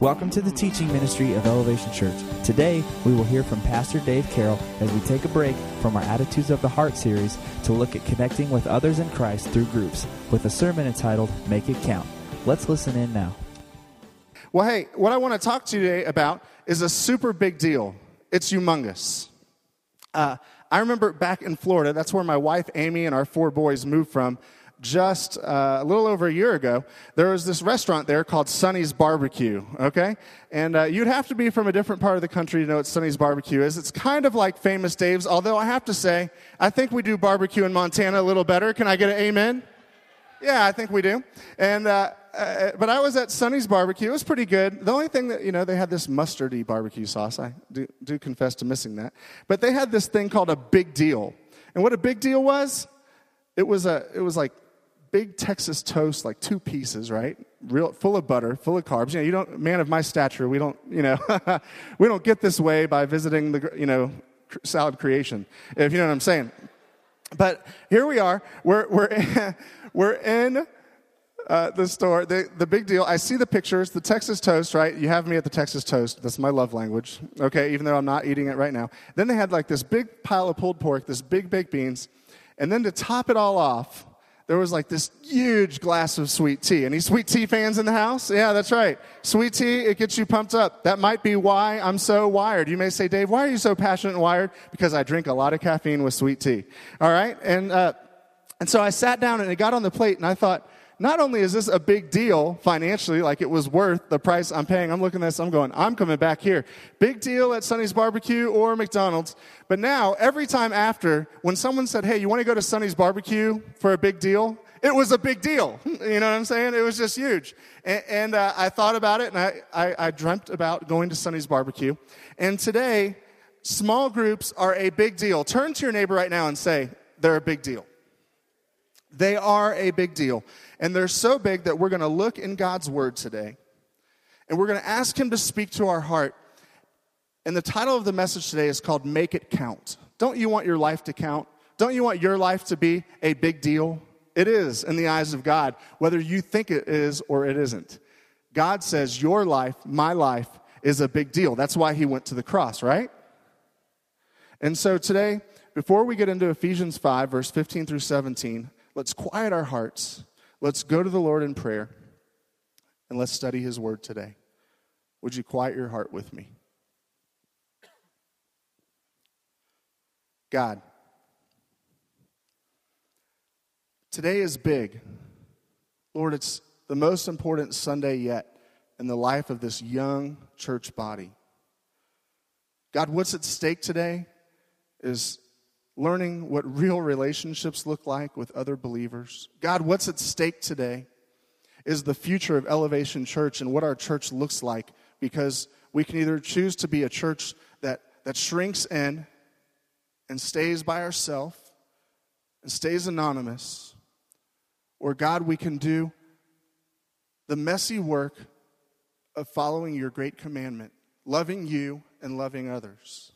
Welcome to the teaching ministry of Elevation Church. Today, we will hear from Pastor Dave Carroll as we take a break from our Attitudes of the Heart series to look at connecting with others in Christ through groups with a sermon entitled Make It Count. Let's listen in now. Well, hey, what I want to talk to you today about is a super big deal. It's humongous. Uh, I remember back in Florida, that's where my wife Amy and our four boys moved from just uh, a little over a year ago, there was this restaurant there called Sonny's Barbecue, okay? And uh, you'd have to be from a different part of the country to know what Sonny's Barbecue is. It's kind of like Famous Dave's, although I have to say, I think we do barbecue in Montana a little better. Can I get an amen? Yeah, I think we do. And, uh, uh, but I was at Sonny's Barbecue. It was pretty good. The only thing that, you know, they had this mustardy barbecue sauce. I do, do confess to missing that. But they had this thing called a big deal. And what a big deal was, it was, a, it was like big Texas toast, like two pieces, right? Real, full of butter, full of carbs. You know, you don't, man of my stature, we don't, you know, we don't get this way by visiting the, you know, salad creation, if you know what I'm saying. But here we are. We're, we're, in, we're in uh, the store. The, the big deal, I see the pictures, the Texas toast, right? You have me at the Texas toast. That's my love language, okay, even though I'm not eating it right now. Then they had like this big pile of pulled pork, this big baked beans. And then to top it all off, there was like this huge glass of sweet tea. Any sweet tea fans in the house? Yeah, that's right. Sweet tea, it gets you pumped up. That might be why I'm so wired. You may say, Dave, why are you so passionate and wired? Because I drink a lot of caffeine with sweet tea. All right? And, uh, and so I sat down and it got on the plate and I thought, not only is this a big deal financially, like it was worth the price I'm paying, I'm looking at this, I'm going, I'm coming back here. Big deal at Sonny's Barbecue or McDonald's. But now, every time after, when someone said, hey, you want to go to Sonny's Barbecue for a big deal? It was a big deal. You know what I'm saying? It was just huge. And, and uh, I thought about it and I, I, I dreamt about going to Sonny's Barbecue. And today, small groups are a big deal. Turn to your neighbor right now and say, they're a big deal. They are a big deal. And they're so big that we're going to look in God's word today and we're going to ask Him to speak to our heart. And the title of the message today is called Make It Count. Don't you want your life to count? Don't you want your life to be a big deal? It is in the eyes of God, whether you think it is or it isn't. God says your life, my life, is a big deal. That's why He went to the cross, right? And so today, before we get into Ephesians 5, verse 15 through 17, let's quiet our hearts Let's go to the Lord in prayer and let's study His Word today. Would you quiet your heart with me? God, today is big. Lord, it's the most important Sunday yet in the life of this young church body. God, what's at stake today is learning what real relationships look like with other believers. God, what's at stake today is the future of Elevation Church and what our church looks like because we can either choose to be a church that, that shrinks in and stays by ourselves and stays anonymous, or God, we can do the messy work of following your great commandment, loving you and loving others.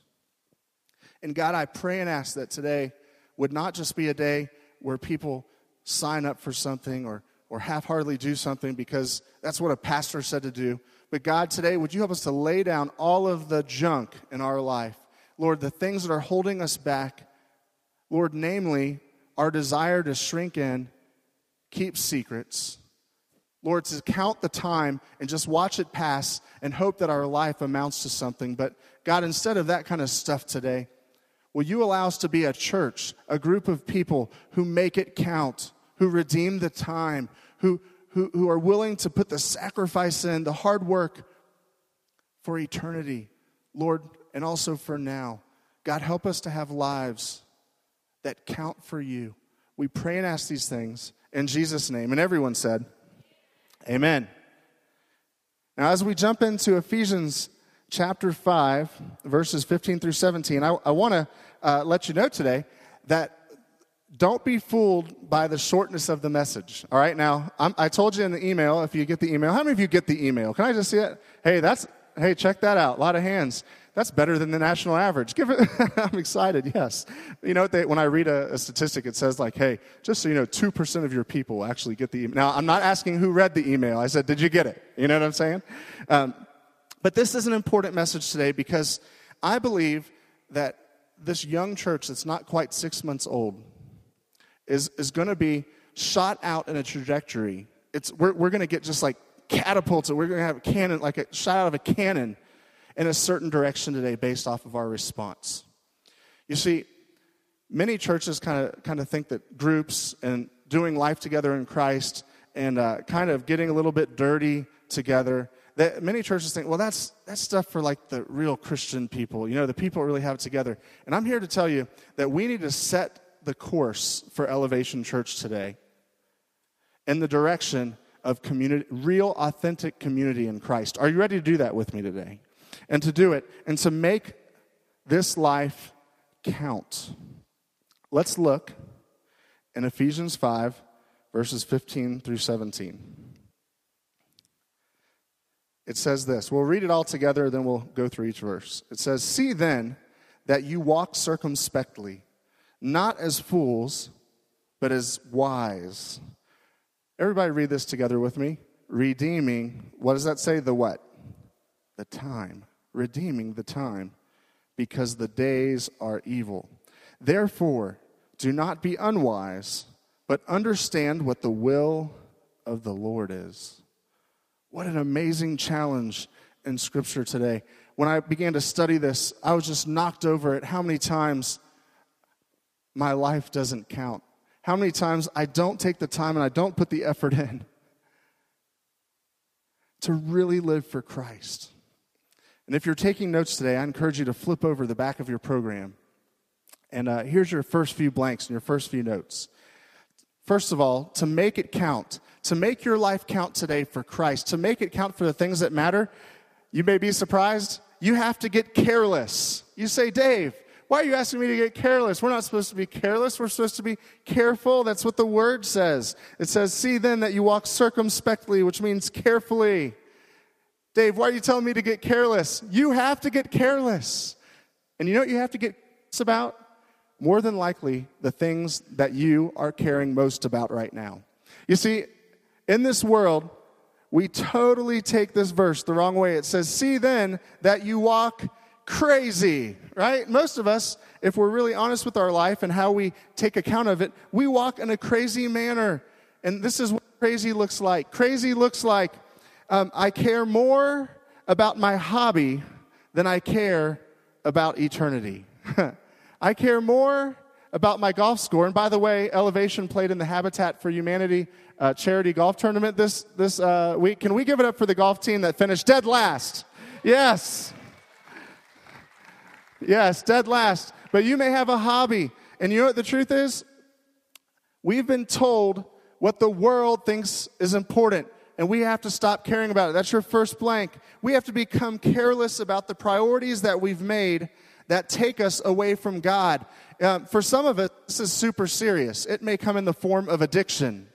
And God, I pray and ask that today would not just be a day where people sign up for something or, or half heartedly do something because that's what a pastor said to do. But God, today, would you help us to lay down all of the junk in our life? Lord, the things that are holding us back. Lord, namely, our desire to shrink in, keep secrets. Lord, to count the time and just watch it pass and hope that our life amounts to something. But God, instead of that kind of stuff today, Will you allow us to be a church, a group of people who make it count, who redeem the time, who, who, who are willing to put the sacrifice in, the hard work for eternity, Lord, and also for now. God, help us to have lives that count for you. We pray and ask these things in Jesus' name. And everyone said, Amen. Now, as we jump into Ephesians chapter 5, verses 15 through 17, I, I want to uh, let you know today that don't be fooled by the shortness of the message. All right, now, I'm, i told you in the email, if you get the email, how many of you get the email? Can I just see it? Hey, that's, hey, check that out. A lot of hands. that's better than the national average. Give it, I'm excited, yes. You know, they, when I read a, a, statistic, it says, like, hey, just so you know, 2% of your people actually get the email. Now, I'm not asking who read the email. I said, did you get it? You know what I'm saying? Um, but this is an important message today because I believe that this young church that's not quite six months old is, is going to be shot out in a trajectory. It's, we're we're going to get just like catapulted. We're going to have a cannon, like a shot out of a cannon in a certain direction today based off of our response. You see, many churches kind of kind of think that groups and doing life together in Christ and uh, kind of getting a little bit dirty together. That many churches think, well, that's that's stuff for like the real Christian people. You know, the people really have it together. And I'm here to tell you that we need to set the course for Elevation Church today in the direction of community, real, authentic community in Christ. Are you ready to do that with me today? And to do it and to make this life count. Let's look in Ephesians 5, verses 15 through 17. It says this. We'll read it all together, then we'll go through each verse. It says, See then that you walk circumspectly, not as fools, but as wise Everybody read this together with me. Redeeming, what does that say? The what? The time. Redeeming the time because the days are evil. Therefore, do not be unwise, but understand what the will of the Lord is. What an amazing challenge in Scripture today. When I began to study this, I was just knocked over at how many times my life doesn't count how many times I don't take the time and I don't put the effort in to really live for Christ. And if you're taking notes today, I encourage you to flip over the back of your program. And uh, here's your first few blanks and your first few notes. First of all, to make it count, to make your life count today for Christ, to make it count for the things that matter, you may be surprised. You have to get careless. You say, Dave, why are you asking me to get careless? We're not supposed to be careless. We're supposed to be careful. That's what the word says. It says, See then that you walk circumspectly, which means carefully. Dave, why are you telling me to get careless? You have to get careless. And you know what you have to get about? More than likely, the things that you are caring most about right now. You see, in this world, we totally take this verse the wrong way. It says, See then that you walk crazy, right? Most of us, if we're really honest with our life and how we take account of it, we walk in a crazy manner. And this is what crazy looks like. Crazy looks like um, I care more about my hobby than I care about eternity. I care more about my golf score. And by the way, Elevation played in the Habitat for Humanity uh, charity golf tournament this, this uh, week. Can we give it up for the golf team that finished dead last? Yes. Yes, dead last. But you may have a hobby. And you know what the truth is? We've been told what the world thinks is important, and we have to stop caring about it. That's your first blank. We have to become careless about the priorities that we've made that take us away from God. Um, for some of us, this is super serious. It may come in the form of addiction.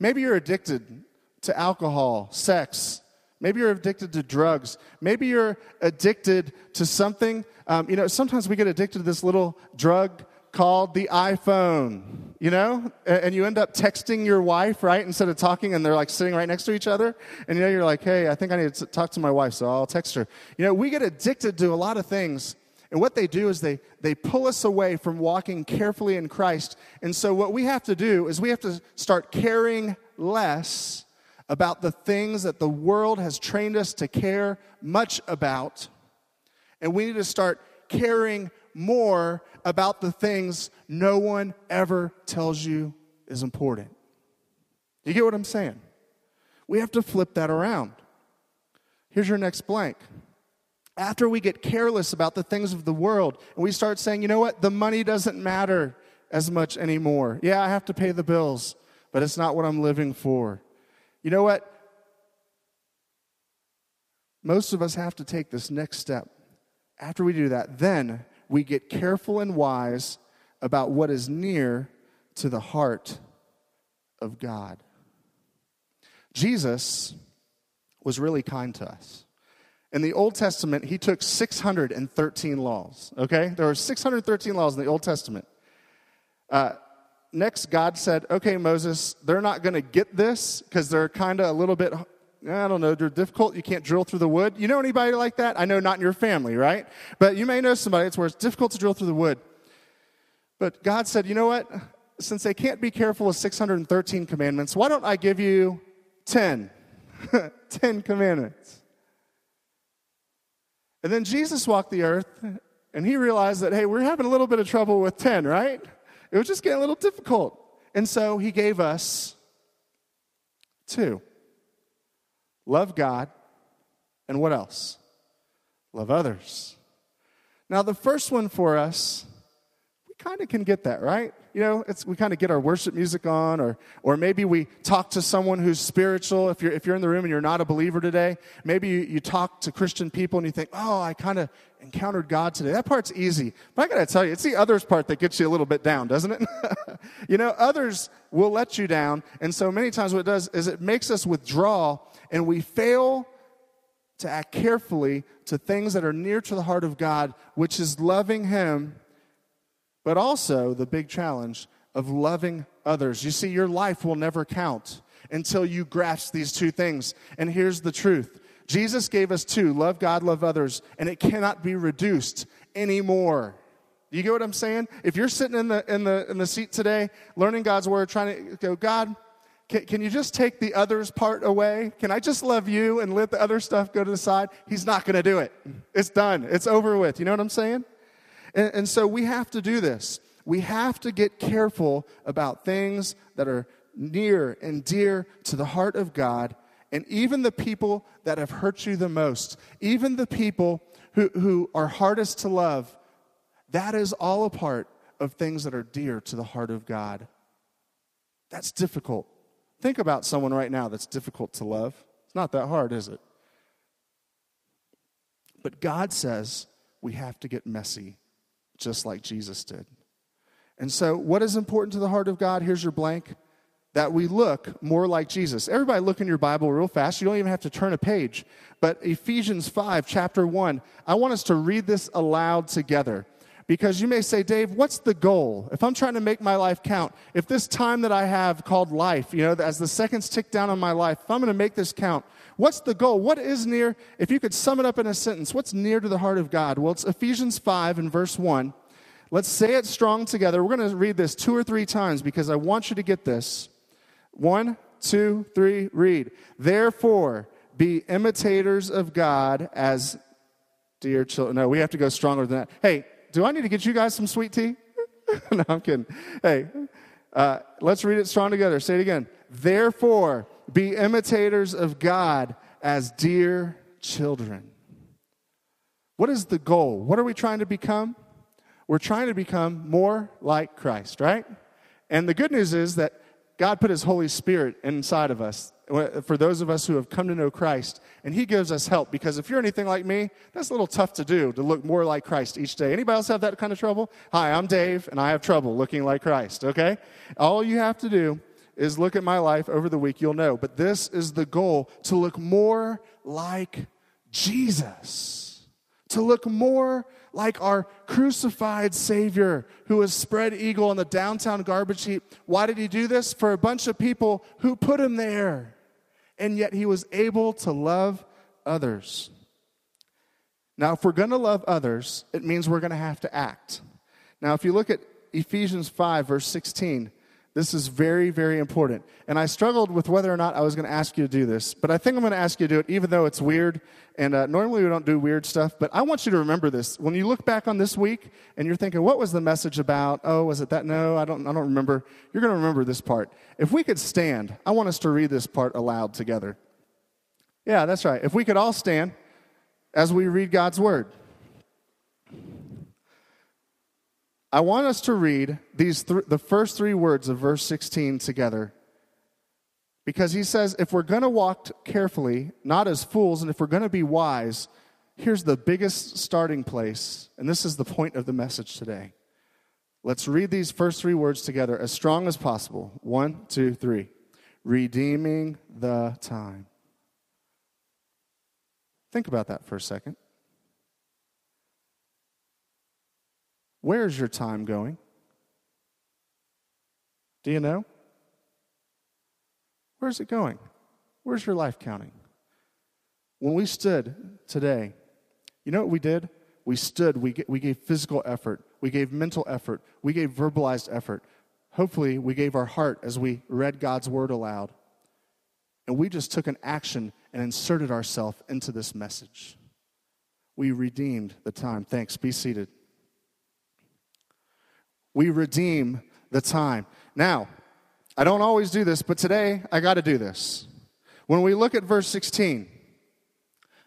Maybe you're addicted to alcohol, sex, Maybe you're addicted to drugs. Maybe you're addicted to something. Um, you know, sometimes we get addicted to this little drug called the iPhone, you know? And you end up texting your wife, right? Instead of talking, and they're like sitting right next to each other. And you know, you're like, hey, I think I need to talk to my wife, so I'll text her. You know, we get addicted to a lot of things. And what they do is they, they pull us away from walking carefully in Christ. And so, what we have to do is we have to start caring less about the things that the world has trained us to care much about. And we need to start caring more about the things no one ever tells you is important. You get what I'm saying? We have to flip that around. Here's your next blank. After we get careless about the things of the world and we start saying, you know what, the money doesn't matter as much anymore. Yeah, I have to pay the bills, but it's not what I'm living for. You know what? Most of us have to take this next step. After we do that, then we get careful and wise about what is near to the heart of God. Jesus was really kind to us. In the Old Testament, he took 613 laws, okay? There were 613 laws in the Old Testament. Uh, next, God said, okay, Moses, they're not going to get this because they're kind of a little bit, I don't know, they're difficult. You can't drill through the wood. You know anybody like that? I know not in your family, right? But you may know somebody it's where it's difficult to drill through the wood. But God said, you know what? Since they can't be careful with 613 commandments, why don't I give you 10? 10 commandments. And then Jesus walked the earth and he realized that, hey, we're having a little bit of trouble with 10, right? It was just getting a little difficult. And so he gave us two love God, and what else? Love others. Now, the first one for us kind of can get that, right? You know, it's, we kind of get our worship music on, or, or maybe we talk to someone who's spiritual. If you're, if you're in the room and you're not a believer today, maybe you, you talk to Christian people and you think, oh, I kind of encountered God today. That part's easy. But I got to tell you, it's the others part that gets you a little bit down, doesn't it? you know, others will let you down. And so many times what it does is it makes us withdraw and we fail to act carefully to things that are near to the heart of God, which is loving Him but also the big challenge of loving others. You see, your life will never count until you grasp these two things. And here's the truth Jesus gave us two love God, love others, and it cannot be reduced anymore. You get what I'm saying? If you're sitting in the, in the, in the seat today, learning God's word, trying to go, God, can, can you just take the others part away? Can I just love you and let the other stuff go to the side? He's not going to do it. It's done. It's over with. You know what I'm saying? And, and so we have to do this. We have to get careful about things that are near and dear to the heart of God, and even the people that have hurt you the most, even the people who, who are hardest to love, that is all a part of things that are dear to the heart of God. That's difficult. Think about someone right now that's difficult to love. It's not that hard, is it? But God says we have to get messy just like Jesus did. And so, what is important to the heart of God? Here's your blank that we look more like Jesus. Everybody, look in your Bible real fast. You don't even have to turn a page. But Ephesians 5, chapter 1, I want us to read this aloud together. Because you may say, Dave, what's the goal? If I'm trying to make my life count, if this time that I have called life, you know, as the seconds tick down on my life, if I'm going to make this count, what's the goal? What is near? If you could sum it up in a sentence, what's near to the heart of God? Well, it's Ephesians 5 and verse 1. Let's say it strong together. We're going to read this two or three times because I want you to get this. One, two, three, read. Therefore, be imitators of God as dear children. No, we have to go stronger than that. Hey, do I need to get you guys some sweet tea? no, I'm kidding. Hey, uh, let's read it strong together. Say it again. Therefore, be imitators of God as dear children. What is the goal? What are we trying to become? We're trying to become more like Christ, right? And the good news is that God put His Holy Spirit inside of us for those of us who have come to know Christ, and He gives us help. Because if you're anything like me, that's a little tough to do to look more like Christ each day. Anybody else have that kind of trouble? Hi, I'm Dave, and I have trouble looking like Christ. Okay, all you have to do is look at my life over the week. You'll know. But this is the goal: to look more like Jesus, to look more like our crucified Savior who was spread eagle on the downtown garbage heap. Why did he do this? For a bunch of people who put him there. And yet he was able to love others. Now, if we're going to love others, it means we're going to have to act. Now, if you look at Ephesians 5, verse 16, this is very, very important. And I struggled with whether or not I was going to ask you to do this, but I think I'm going to ask you to do it, even though it's weird. And uh, normally we don't do weird stuff, but I want you to remember this. When you look back on this week and you're thinking, what was the message about? Oh, was it that? No, I don't, I don't remember. You're going to remember this part. If we could stand, I want us to read this part aloud together. Yeah, that's right. If we could all stand as we read God's word. I want us to read these th- the first three words of verse 16 together. Because he says, if we're going to walk carefully, not as fools, and if we're going to be wise, here's the biggest starting place. And this is the point of the message today. Let's read these first three words together as strong as possible. One, two, three. Redeeming the time. Think about that for a second. Where's your time going? Do you know? Where's it going? Where's your life counting? When we stood today, you know what we did? We stood, we, we gave physical effort, we gave mental effort, we gave verbalized effort. Hopefully, we gave our heart as we read God's word aloud. And we just took an action and inserted ourselves into this message. We redeemed the time. Thanks. Be seated. We redeem the time. Now, I don't always do this, but today I got to do this. When we look at verse 16,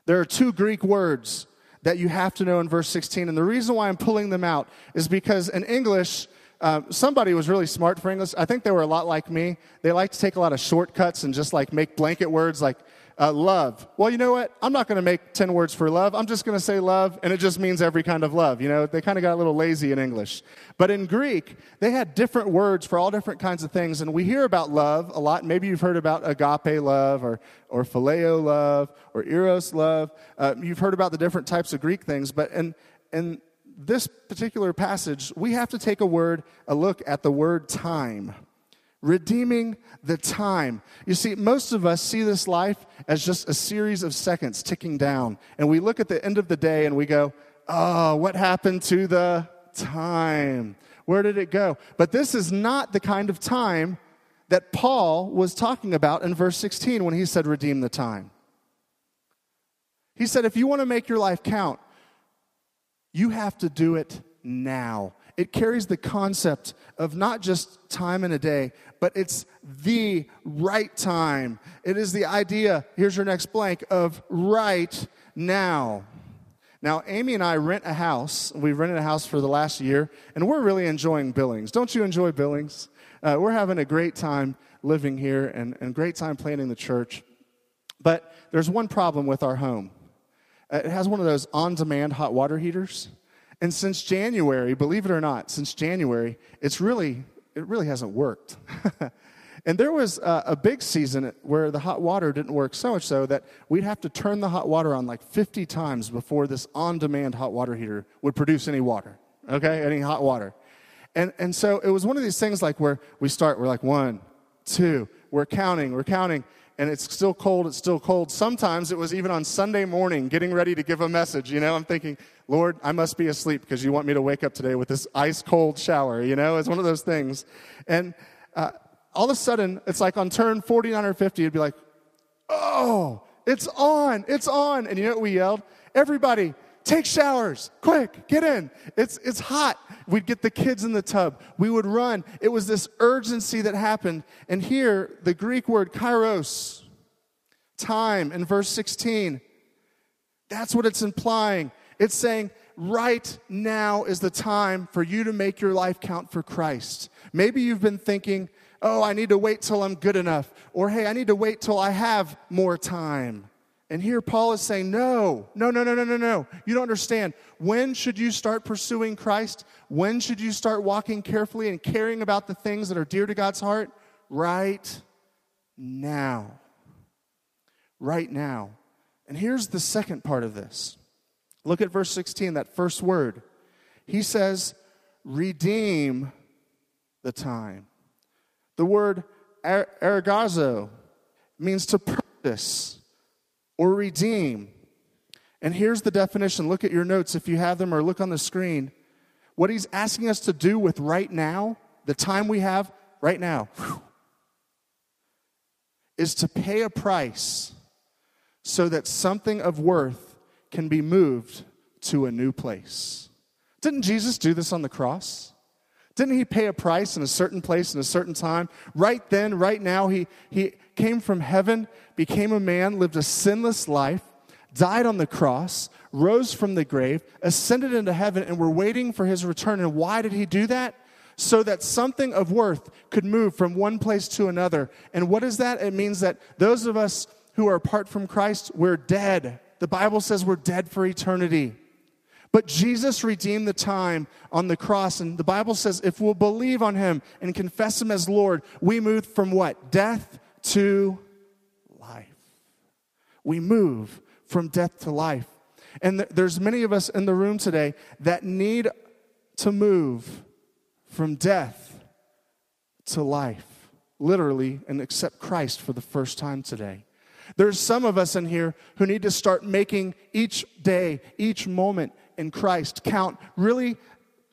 there are two Greek words that you have to know in verse 16. And the reason why I'm pulling them out is because in English, uh, somebody was really smart for English. I think they were a lot like me. They like to take a lot of shortcuts and just like make blanket words like uh, love. Well, you know what? I'm not going to make 10 words for love. I'm just going to say love, and it just means every kind of love. You know, they kind of got a little lazy in English. But in Greek, they had different words for all different kinds of things. And we hear about love a lot. Maybe you've heard about agape love or, or phileo love or eros love. Uh, you've heard about the different types of Greek things. But in, in this particular passage, we have to take a word, a look at the word time redeeming the time. You see, most of us see this life as just a series of seconds ticking down. And we look at the end of the day and we go, oh, what happened to the time? Where did it go? But this is not the kind of time that Paul was talking about in verse 16 when he said, redeem the time. He said, if you want to make your life count, you have to do it now it carries the concept of not just time in a day, but it's the right time. It is the idea, here's your next blank, of right now. Now, Amy and I rent a house. We've rented a house for the last year, and we're really enjoying Billings. Don't you enjoy Billings? Uh, we're having a great time living here and, and great time planning the church. But there's one problem with our home. Uh, it has one of those on demand hot water heaters. And since January, believe it or not, since January, it's really, it really hasn't worked. and there was a, a, big season where the hot water didn't work so much so that we'd have to turn the hot water on like 50 times before this on demand hot water heater would produce any water, okay? Any hot water. And, and so it was one of these things like where we start, we're like one, two, we're counting, we're counting and it's still cold, it's still cold. Sometimes it was even on Sunday morning getting ready to give a message. You know, I'm thinking, Lord, I must be asleep because you want me to wake up today with this ice cold shower. You know, it's one of those things. And uh, all of a sudden, it's like on turn 49 or 50, it'd be like, oh, it's on, it's on. And you know what we yelled? Everybody, take showers, quick, get in. It's, it's hot. We'd get the kids in the tub. We would run. It was this urgency that happened. And here, the Greek word kairos, time, in verse 16, that's what it's implying. It's saying, right now is the time for you to make your life count for Christ. Maybe you've been thinking, oh, I need to wait till I'm good enough, or hey, I need to wait till I have more time. And here Paul is saying, no, no, no, no, no, no, no. You don't understand. When should you start pursuing Christ? When should you start walking carefully and caring about the things that are dear to God's heart? Right now. Right now. And here's the second part of this. Look at verse 16, that first word. He says, redeem the time. The word ergazo means to purpose or redeem. And here's the definition. Look at your notes if you have them or look on the screen. What he's asking us to do with right now, the time we have right now, is to pay a price so that something of worth can be moved to a new place. Didn't Jesus do this on the cross? Didn't he pay a price in a certain place in a certain time? Right then, right now, he, he came from heaven, became a man, lived a sinless life, died on the cross, rose from the grave, ascended into heaven, and we're waiting for his return. And why did he do that? So that something of worth could move from one place to another. And what is that? It means that those of us who are apart from Christ, we're dead. The Bible says we're dead for eternity. But Jesus redeemed the time on the cross. And the Bible says if we'll believe on him and confess him as Lord, we move from what? Death to. We move from death to life. And th- there's many of us in the room today that need to move from death to life, literally, and accept Christ for the first time today. There's some of us in here who need to start making each day, each moment in Christ count, really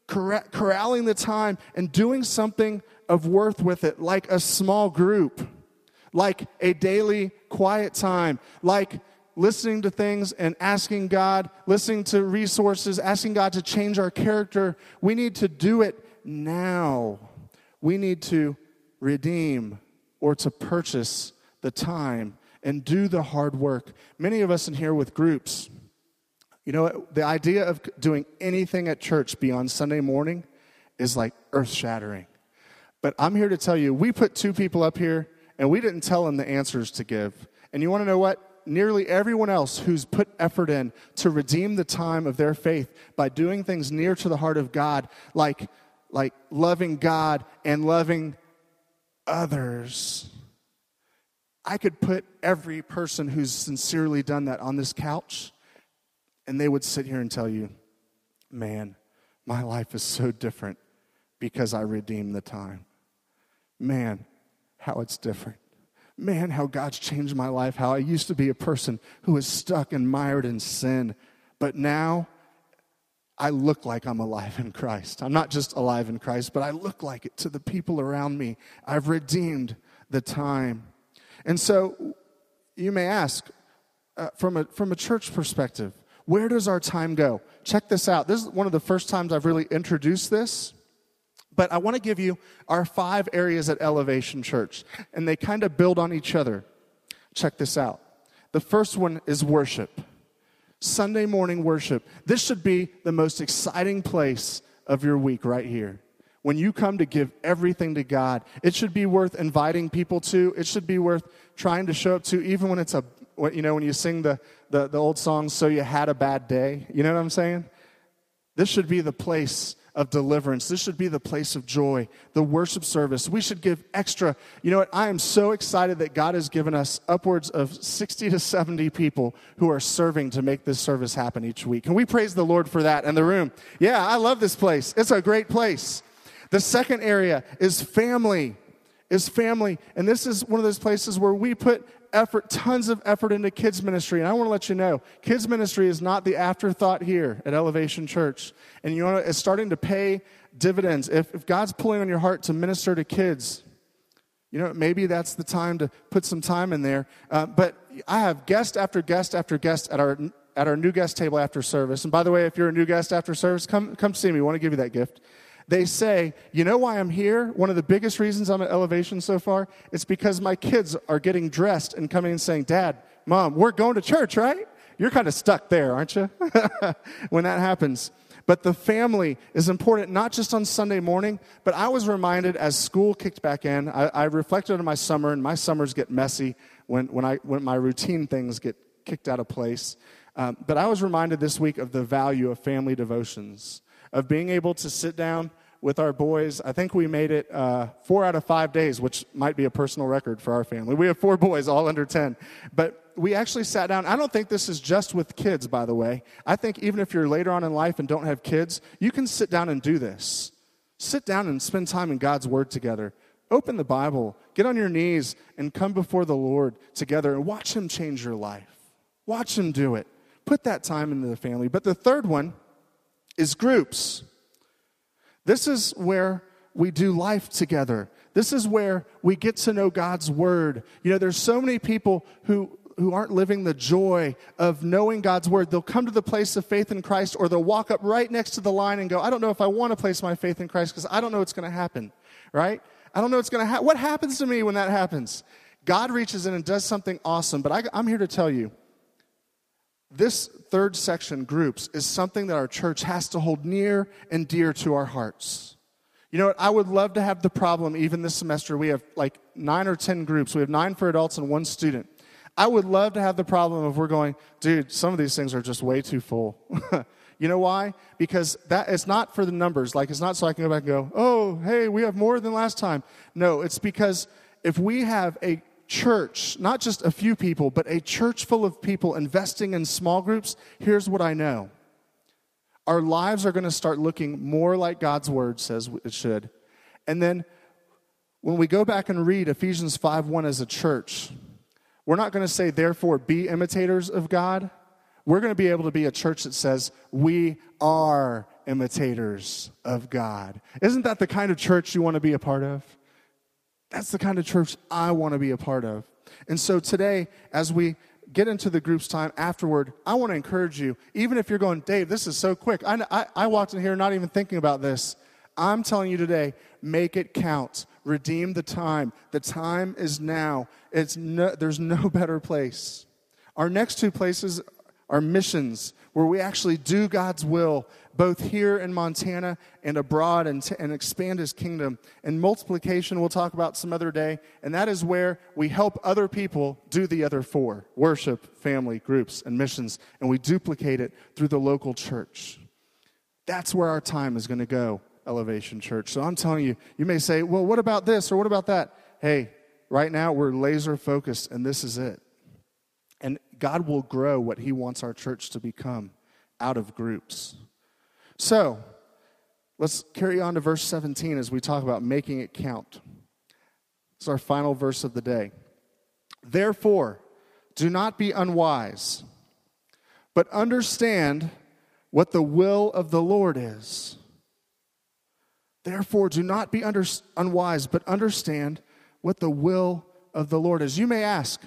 corralling the time and doing something of worth with it, like a small group, like a daily quiet time, like listening to things and asking God, listening to resources, asking God to change our character. We need to do it now. We need to redeem or to purchase the time and do the hard work. Many of us in here with groups, you know, the idea of doing anything at church beyond Sunday morning is like earth shattering. But I'm here to tell you, we put two people up here and we didn't tell them the answers to give. And you want to know what? Nearly everyone else who's put effort in to redeem the time of their faith by doing things near to the heart of God, like, like loving God and loving others. I could put every person who's sincerely done that on this couch, and they would sit here and tell you, man, my life is so different because I redeemed the time. Man, how it's different. Man, how God's changed my life. How I used to be a person who was stuck and mired in sin, but now I look like I'm alive in Christ. I'm not just alive in Christ, but I look like it to the people around me. I've redeemed the time. And so you may ask, uh, from, a, from a church perspective, where does our time go? Check this out. This is one of the first times I've really introduced this. But I want to give you our five areas at Elevation Church, and they kind of build on each other. Check this out. The first one is worship. Sunday morning worship. This should be the most exciting place of your week right here. When you come to give everything to God, it should be worth inviting people to. It should be worth trying to show up to, even when it's a, you know, when you sing the, the, the old songs, So You Had a Bad Day. You know what I'm saying? This should be the place of deliverance. This should be the place of joy, the worship service. We should give extra. You know what? I am so excited that God has given us upwards of 60 to 70 people who are serving to make this service happen each week. Can we praise the Lord for that in the room? Yeah, I love this place. It's a great place. The second area is family. Is family. And this is one of those places where we put effort, tons of effort into kids ministry. And I want to let you know, kids ministry is not the afterthought here at Elevation Church. And you know, it's starting to pay dividends. If, if God's pulling on your heart to minister to kids, you know, maybe that's the time to put some time in there. Uh, but I have guest after guest after guest at our at our new guest table after service. And by the way, if you're a new guest after service, come come see me. We want to give you that gift they say, You know why I'm here? One of the biggest reasons I'm at Elevation so far? It's because my kids are getting dressed and coming and saying, Dad, Mom, we're going to church, right? You're kind of stuck there, aren't you? when that happens. But the family is important, not just on Sunday morning, but I was reminded as school kicked back in, I, I reflected on my summer, and my summers get messy when, when, I, when my routine things get kicked out of place. Um, but I was reminded this week of the value of family devotions of being able to sit down with our boys. I think we made it uh, four out of five days, which might be a personal record for our family. We have four boys, all under 10. But we actually sat down. I don't think this is just with kids, by the way. I think even if you're later on in life and don't have kids, you can sit down and do this. Sit down and spend time in God's Word together. Open the Bible, get on your knees, and come before the Lord together and watch Him change your life. Watch Him do it. Put that time into the family. But the third one, is groups. This is where we do life together. This is where we get to know God's word. You know, there's so many people who who aren't living the joy of knowing God's word. They'll come to the place of faith in Christ or they'll walk up right next to the line and go, I don't know if I want to place my faith in Christ because I don't know what's going to happen, right? I don't know what's going to happen. What happens to me when that happens? God reaches in and does something awesome, but I, I'm here to tell you this third section, groups, is something that our church has to hold near and dear to our hearts. You know what? I would love to have the problem, even this semester, we have like nine or 10 groups. We have nine for adults and one student. I would love to have the problem of we're going, dude, some of these things are just way too full. you know why? Because that it's not for the numbers. Like it's not so I can go back and go, oh, hey, we have more than last time. No, it's because if we have a church, not just a few people, but a church full of people investing in small groups, here's what I know. Our lives are going to start looking more like God's word says it should. And then when we go back and read Ephesians 5 1 as a church, we're not going to say, therefore, be imitators of God. We're going to be able to be a church that says, we are imitators of God. Isn't that the kind of church you want to be a part of? That's the kind of church I want to be a part of. And so today, as we get into the group's time afterward, I want to encourage you, even if you're going, Dave, this is so quick. I, I, I walked in here not even thinking about this. I'm telling you today, make it count. Redeem the time. The time is now. It's no, there's no better place. Our next two places are missions, where we actually do God's will both here in Montana and abroad and, and expand his kingdom. And multiplication, we'll talk about some other day. And that is where we help other people do the other four worship, family, groups, and missions. And we duplicate it through the local church. That's where our time is going to go, Elevation Church. So I'm telling you, you may say, well, what about this or what about that? Hey, right now we're laser focused and this is it. And God will grow what He wants our church to become out of groups. So, let's carry on to verse 17 as we talk about making it count. It's our final verse of the day. Therefore, do not be unwise, but understand what the will of the Lord is. Therefore, do not be under, unwise, but understand what the will of the Lord is. You may ask,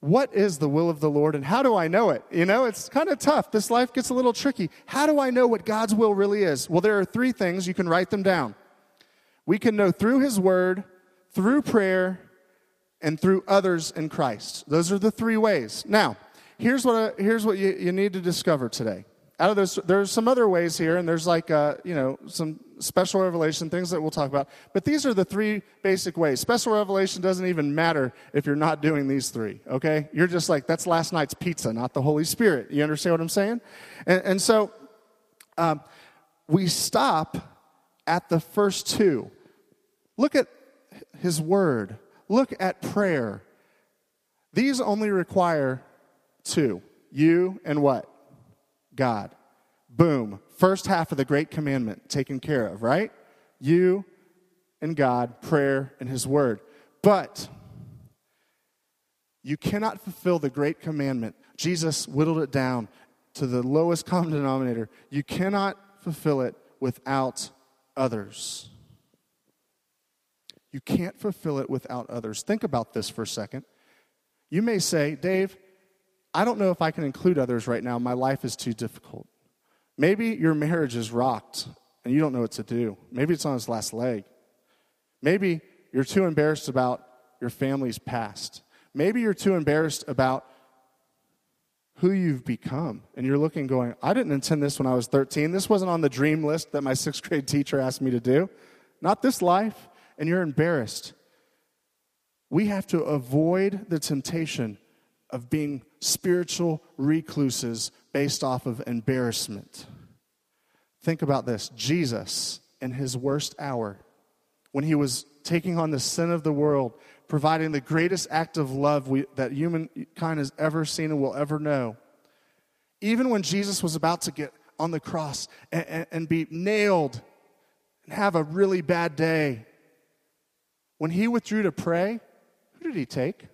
what is the will of the Lord and how do I know it? You know, it's kind of tough. This life gets a little tricky. How do I know what God's will really is? Well, there are three things. You can write them down. We can know through His Word, through prayer, and through others in Christ. Those are the three ways. Now, here's what, I, here's what you, you need to discover today out of those, there's some other ways here, and there's like, uh, you know, some special revelation things that we'll talk about. But these are the three basic ways. Special revelation doesn't even matter if you're not doing these three, okay? You're just like, that's last night's pizza, not the Holy Spirit. You understand what I'm saying? And, and so um, we stop at the first two. Look at his word, look at prayer. These only require two you and what? God. Boom. First half of the great commandment taken care of, right? You and God, prayer and His Word. But you cannot fulfill the great commandment. Jesus whittled it down to the lowest common denominator. You cannot fulfill it without others. You can't fulfill it without others. Think about this for a second. You may say, Dave, I don't know if I can include others right now. My life is too difficult. Maybe your marriage is rocked and you don't know what to do. Maybe it's on its last leg. Maybe you're too embarrassed about your family's past. Maybe you're too embarrassed about who you've become. And you're looking, going, I didn't intend this when I was 13. This wasn't on the dream list that my sixth grade teacher asked me to do. Not this life. And you're embarrassed. We have to avoid the temptation of being spiritual recluses based off of embarrassment. Think about this Jesus, in his worst hour, when he was taking on the sin of the world, providing the greatest act of love we, that humankind has ever seen and will ever know, even when Jesus was about to get on the cross and, and, and be nailed and have a really bad day, when he withdrew to pray, who did he take?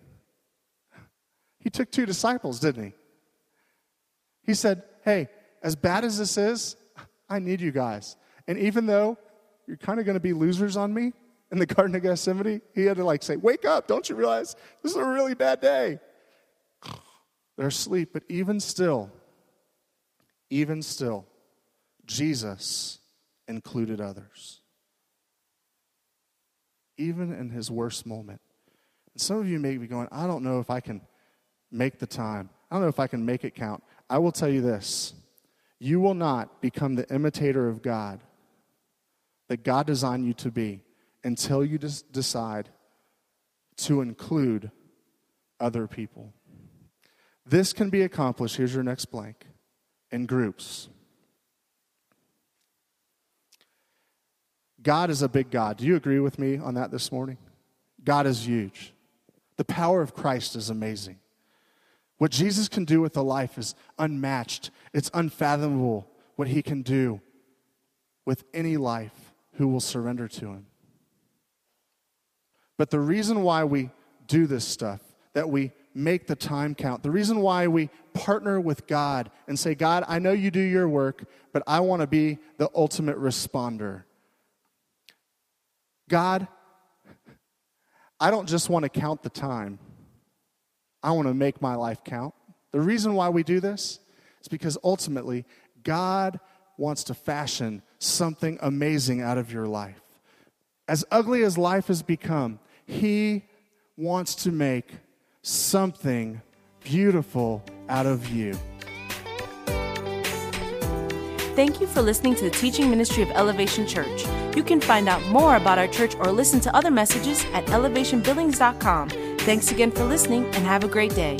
He took two disciples, didn't he? He said, Hey, as bad as this is, I need you guys. And even though you're kind of going to be losers on me in the Garden of Gethsemane, he had to like say, Wake up, don't you realize this is a really bad day? They're asleep, but even still, even still, Jesus included others. Even in his worst moment. And some of you may be going, I don't know if I can make the time. I don't know if I can make it count. I will tell you this you will not become the imitator of God that God designed you to be until you just decide to include other people. This can be accomplished, here's your next blank, in groups. God is a big God. Do you agree with me on that this morning? God is huge. The power of Christ is amazing. What Jesus can do with a life is unmatched, it's unfathomable what he can do with any life who will surrender to him. But the reason why we do this stuff, that we make the time count, the reason why we partner with God and say, God, I know you do your work, but I want to be the ultimate responder. God, I don't just want to count the time, I want to make my life count. The reason why we do this is because ultimately, God wants to fashion something amazing out of your life. As ugly as life has become, He wants to make something beautiful out of you. Thank you for listening to the teaching ministry of Elevation Church. You can find out more about our church or listen to other messages at elevationbillings.com. Thanks again for listening and have a great day.